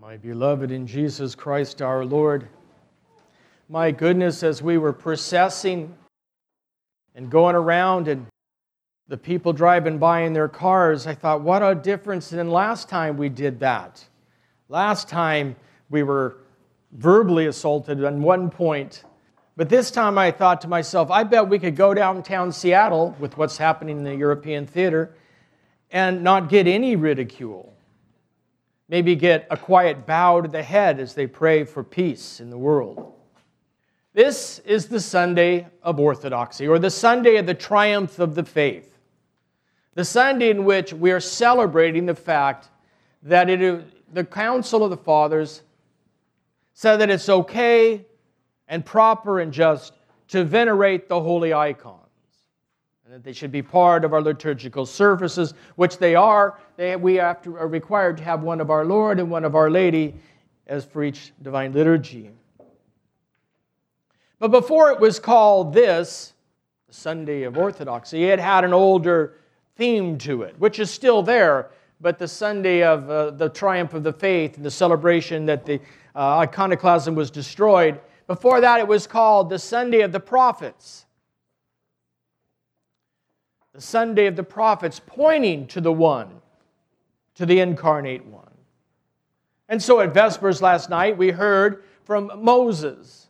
My beloved in Jesus Christ our Lord, my goodness, as we were processing and going around and the people driving by in their cars, I thought, what a difference than last time we did that. Last time we were verbally assaulted on one point. But this time I thought to myself, I bet we could go downtown Seattle with what's happening in the European theater and not get any ridicule. Maybe get a quiet bow to the head as they pray for peace in the world. This is the Sunday of Orthodoxy, or the Sunday of the triumph of the faith. The Sunday in which we are celebrating the fact that it, the Council of the Fathers said that it's okay and proper and just to venerate the holy icons and that they should be part of our liturgical services, which they are. They, we are required to have one of our Lord and one of Our Lady as for each divine liturgy. But before it was called this, the Sunday of Orthodoxy, it had an older theme to it, which is still there. But the Sunday of uh, the triumph of the faith and the celebration that the uh, iconoclasm was destroyed. Before that, it was called the Sunday of the Prophets. The Sunday of the Prophets, pointing to the one, to the incarnate one. And so at Vespers last night, we heard from Moses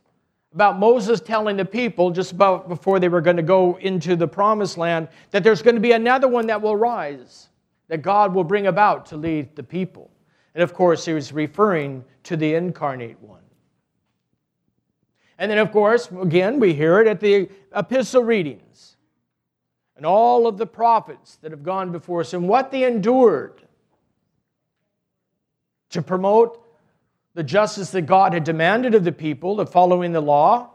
about Moses telling the people just about before they were going to go into the promised land that there's going to be another one that will rise, that God will bring about to lead the people. And of course, he was referring to the incarnate one. And then, of course, again, we hear it at the epistle readings and all of the prophets that have gone before us and what they endured to promote the justice that God had demanded of the people of following the law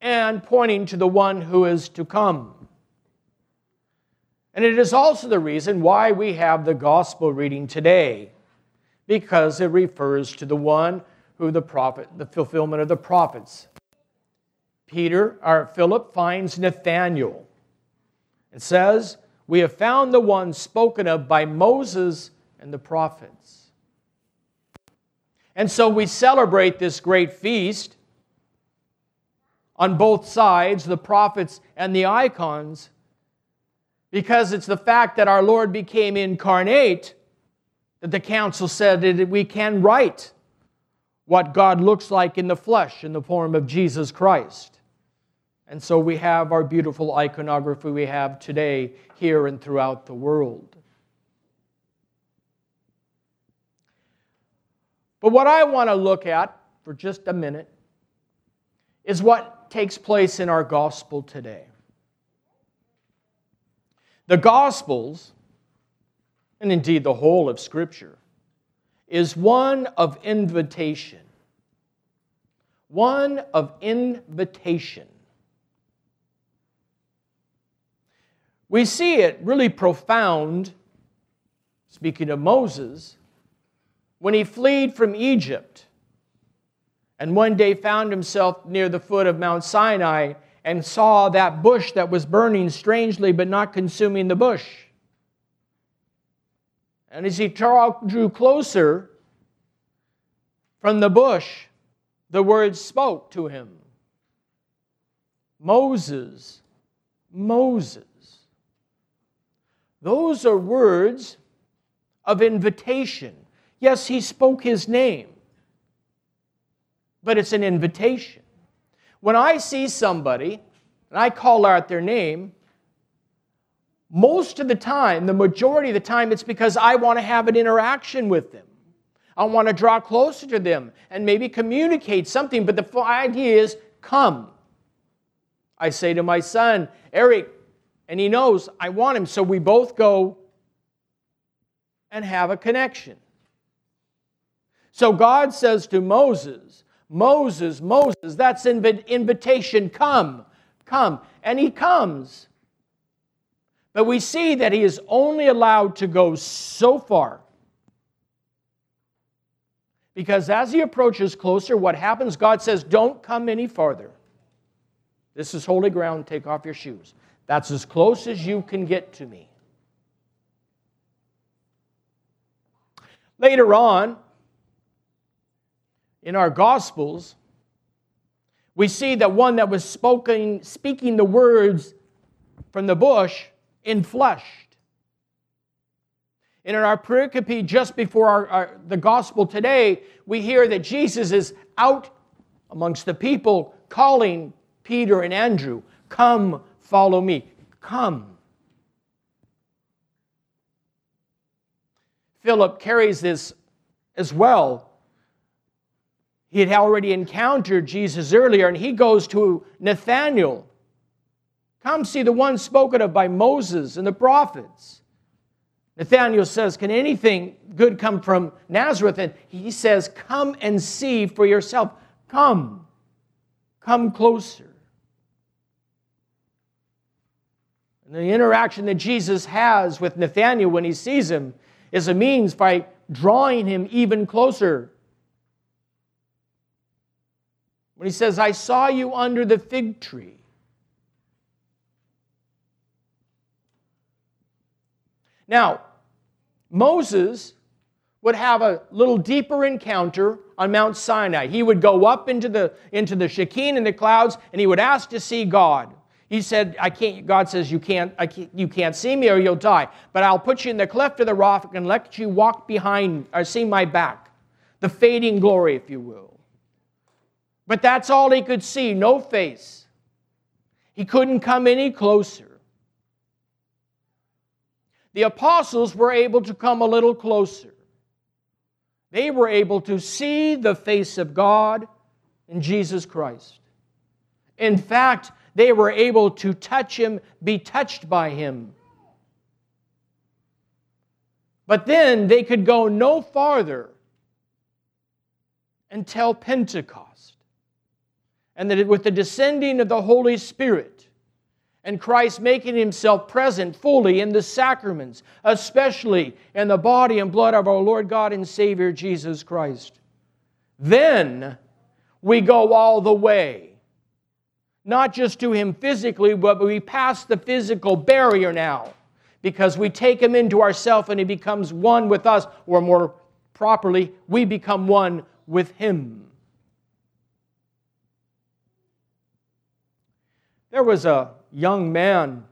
and pointing to the one who is to come. And it is also the reason why we have the gospel reading today because it refers to the one who the prophet, the fulfillment of the prophets. Peter, or Philip, finds Nathanael and says, We have found the one spoken of by Moses and the prophets. And so we celebrate this great feast on both sides, the prophets and the icons, because it's the fact that our Lord became incarnate that the council said that we can write what God looks like in the flesh in the form of Jesus Christ. And so we have our beautiful iconography we have today here and throughout the world. But what I want to look at for just a minute is what takes place in our gospel today. The Gospels and indeed the whole of Scripture, is one of invitation. One of invitation. We see it really profound, speaking of Moses, when he fled from Egypt and one day found himself near the foot of Mount Sinai and saw that bush that was burning strangely but not consuming the bush. And as he drew closer from the bush, the words spoke to him Moses, Moses. Those are words of invitation. Yes, he spoke his name, but it's an invitation. When I see somebody and I call out their name, most of the time, the majority of the time, it's because I want to have an interaction with them. I want to draw closer to them and maybe communicate something, but the idea is come. I say to my son, Eric, and he knows I want him, so we both go and have a connection. So God says to Moses, Moses, Moses, that's an invitation, come, come. And he comes. But we see that he is only allowed to go so far. Because as he approaches closer, what happens? God says, Don't come any farther. This is holy ground. Take off your shoes. That's as close as you can get to me. Later on, in our Gospels, we see that one that was spoken, speaking the words from the bush in flesh. And in our pericope just before our, our, the gospel today, we hear that Jesus is out amongst the people calling Peter and Andrew, Come, follow me. Come. Philip carries this as well. He had already encountered Jesus earlier, and he goes to Nathanael. Come see the one spoken of by Moses and the prophets. Nathanael says, Can anything good come from Nazareth? And he says, Come and see for yourself. Come. Come closer. And the interaction that Jesus has with Nathanael when he sees him is a means by drawing him even closer. When he says, I saw you under the fig tree. Now, Moses would have a little deeper encounter on Mount Sinai. He would go up into the, into the Shekinah and the clouds, and he would ask to see God. He said, I can't, God says, you can't, can't, you can't see me or you'll die. But I'll put you in the cleft of the rock and let you walk behind or see my back. The fading glory, if you will. But that's all he could see, no face. He couldn't come any closer. The apostles were able to come a little closer. They were able to see the face of God in Jesus Christ. In fact, they were able to touch him, be touched by him. But then they could go no farther until Pentecost. And that with the descending of the Holy Spirit and Christ making himself present fully in the sacraments, especially in the body and blood of our Lord God and Savior Jesus Christ, then we go all the way not just to him physically, but we pass the physical barrier now because we take him into ourself and he becomes one with us, or more properly, we become one with him. There was a young man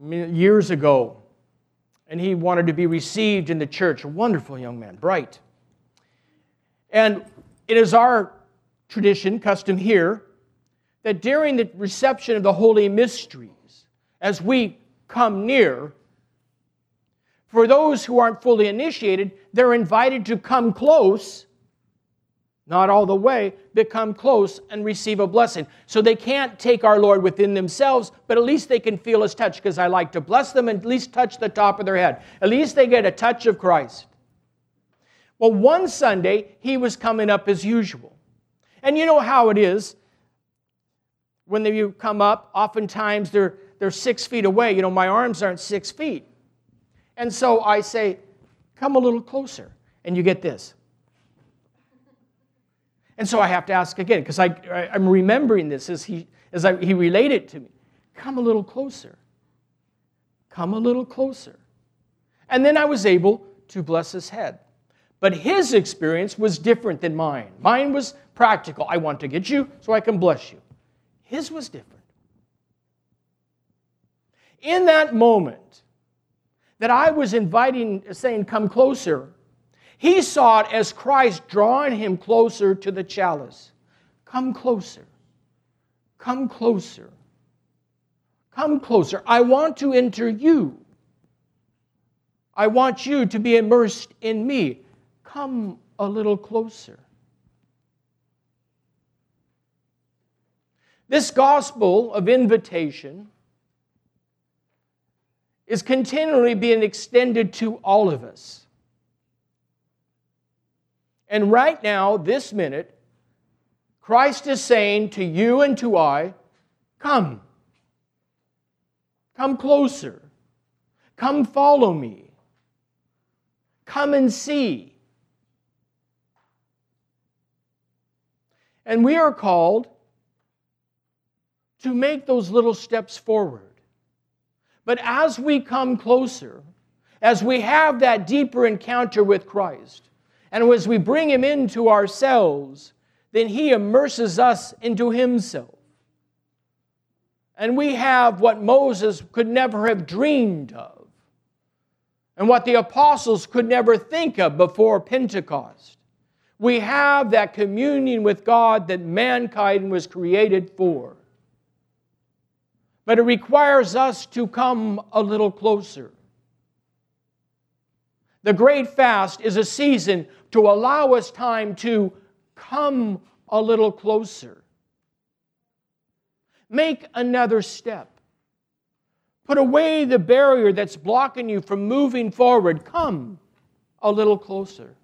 years ago, and he wanted to be received in the church. A wonderful young man, bright. And it is our tradition, custom here, that during the reception of the holy mysteries, as we come near, for those who aren't fully initiated, they're invited to come close, not all the way, but come close and receive a blessing. So they can't take our Lord within themselves, but at least they can feel His touch, because I like to bless them and at least touch the top of their head. At least they get a touch of Christ. Well, one Sunday, he was coming up as usual. And you know how it is when you come up, oftentimes they're, they're six feet away. You know, my arms aren't six feet. And so I say, come a little closer. And you get this. And so I have to ask again, because I, I'm remembering this as, he, as I, he related to me. Come a little closer. Come a little closer. And then I was able to bless his head. But his experience was different than mine. Mine was practical. I want to get you so I can bless you. His was different. In that moment that I was inviting, saying, Come closer, he saw it as Christ drawing him closer to the chalice. Come closer. Come closer. Come closer. I want to enter you. I want you to be immersed in me. Come a little closer. This gospel of invitation is continually being extended to all of us. And right now, this minute, Christ is saying to you and to I, Come. Come closer. Come follow me. Come and see. And we are called to make those little steps forward. But as we come closer, as we have that deeper encounter with Christ, And as we bring him into ourselves, then he immerses us into himself. And we have what Moses could never have dreamed of, and what the apostles could never think of before Pentecost. We have that communion with God that mankind was created for. But it requires us to come a little closer. The great fast is a season to allow us time to come a little closer. Make another step. Put away the barrier that's blocking you from moving forward. Come a little closer.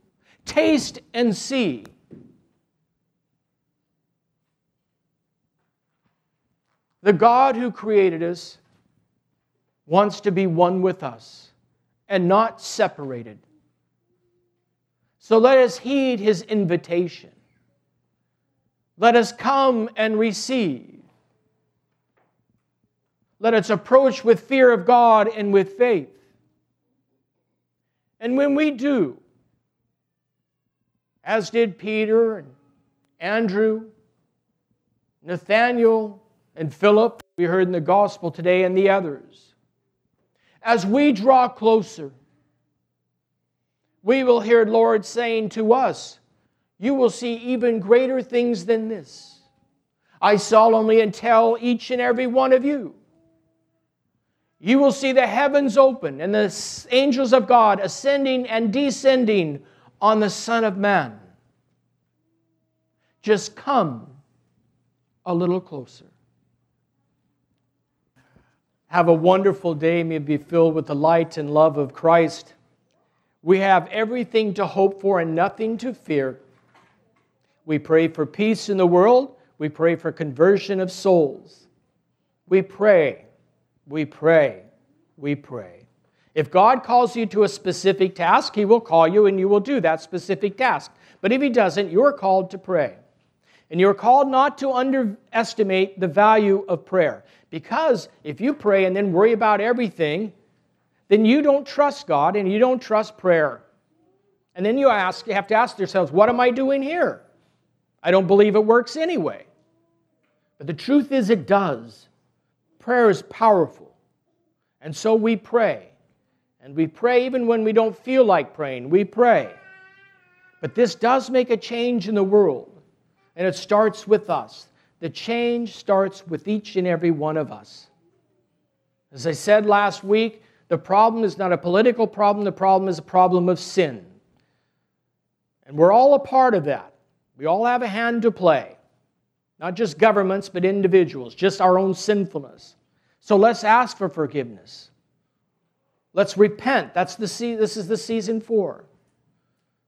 Taste and see. The God who created us wants to be one with us and not separated. So let us heed his invitation. Let us come and receive. Let us approach with fear of God and with faith. And when we do, as did Peter and Andrew, Nathaniel, and Philip, we heard in the gospel today, and the others, as we draw closer, we will hear Lord saying to us, You will see even greater things than this. I solemnly and tell each and every one of you. You will see the heavens open and the angels of God ascending and descending on the Son of Man. Just come a little closer. Have a wonderful day. May be filled with the light and love of Christ. We have everything to hope for and nothing to fear. We pray for peace in the world. We pray for conversion of souls. We pray, we pray, we pray. If God calls you to a specific task, He will call you and you will do that specific task. But if He doesn't, you're called to pray. And you're called not to underestimate the value of prayer. Because if you pray and then worry about everything, then you don't trust God and you don't trust prayer. And then you ask, you have to ask yourselves, what am I doing here? I don't believe it works anyway. But the truth is, it does. Prayer is powerful. And so we pray. And we pray even when we don't feel like praying. We pray. But this does make a change in the world. And it starts with us. The change starts with each and every one of us. As I said last week, the problem is not a political problem, the problem is a problem of sin. And we're all a part of that. We all have a hand to play. Not just governments, but individuals, just our own sinfulness. So let's ask for forgiveness. Let's repent. That's the se- this is the season for.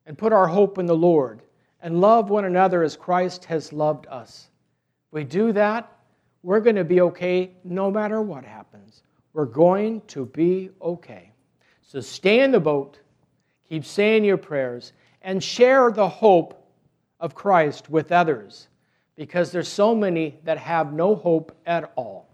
And put our hope in the Lord and love one another as Christ has loved us. If we do that, we're going to be okay no matter what happens. We're going to be okay. So stay in the boat, keep saying your prayers, and share the hope of Christ with others because there's so many that have no hope at all.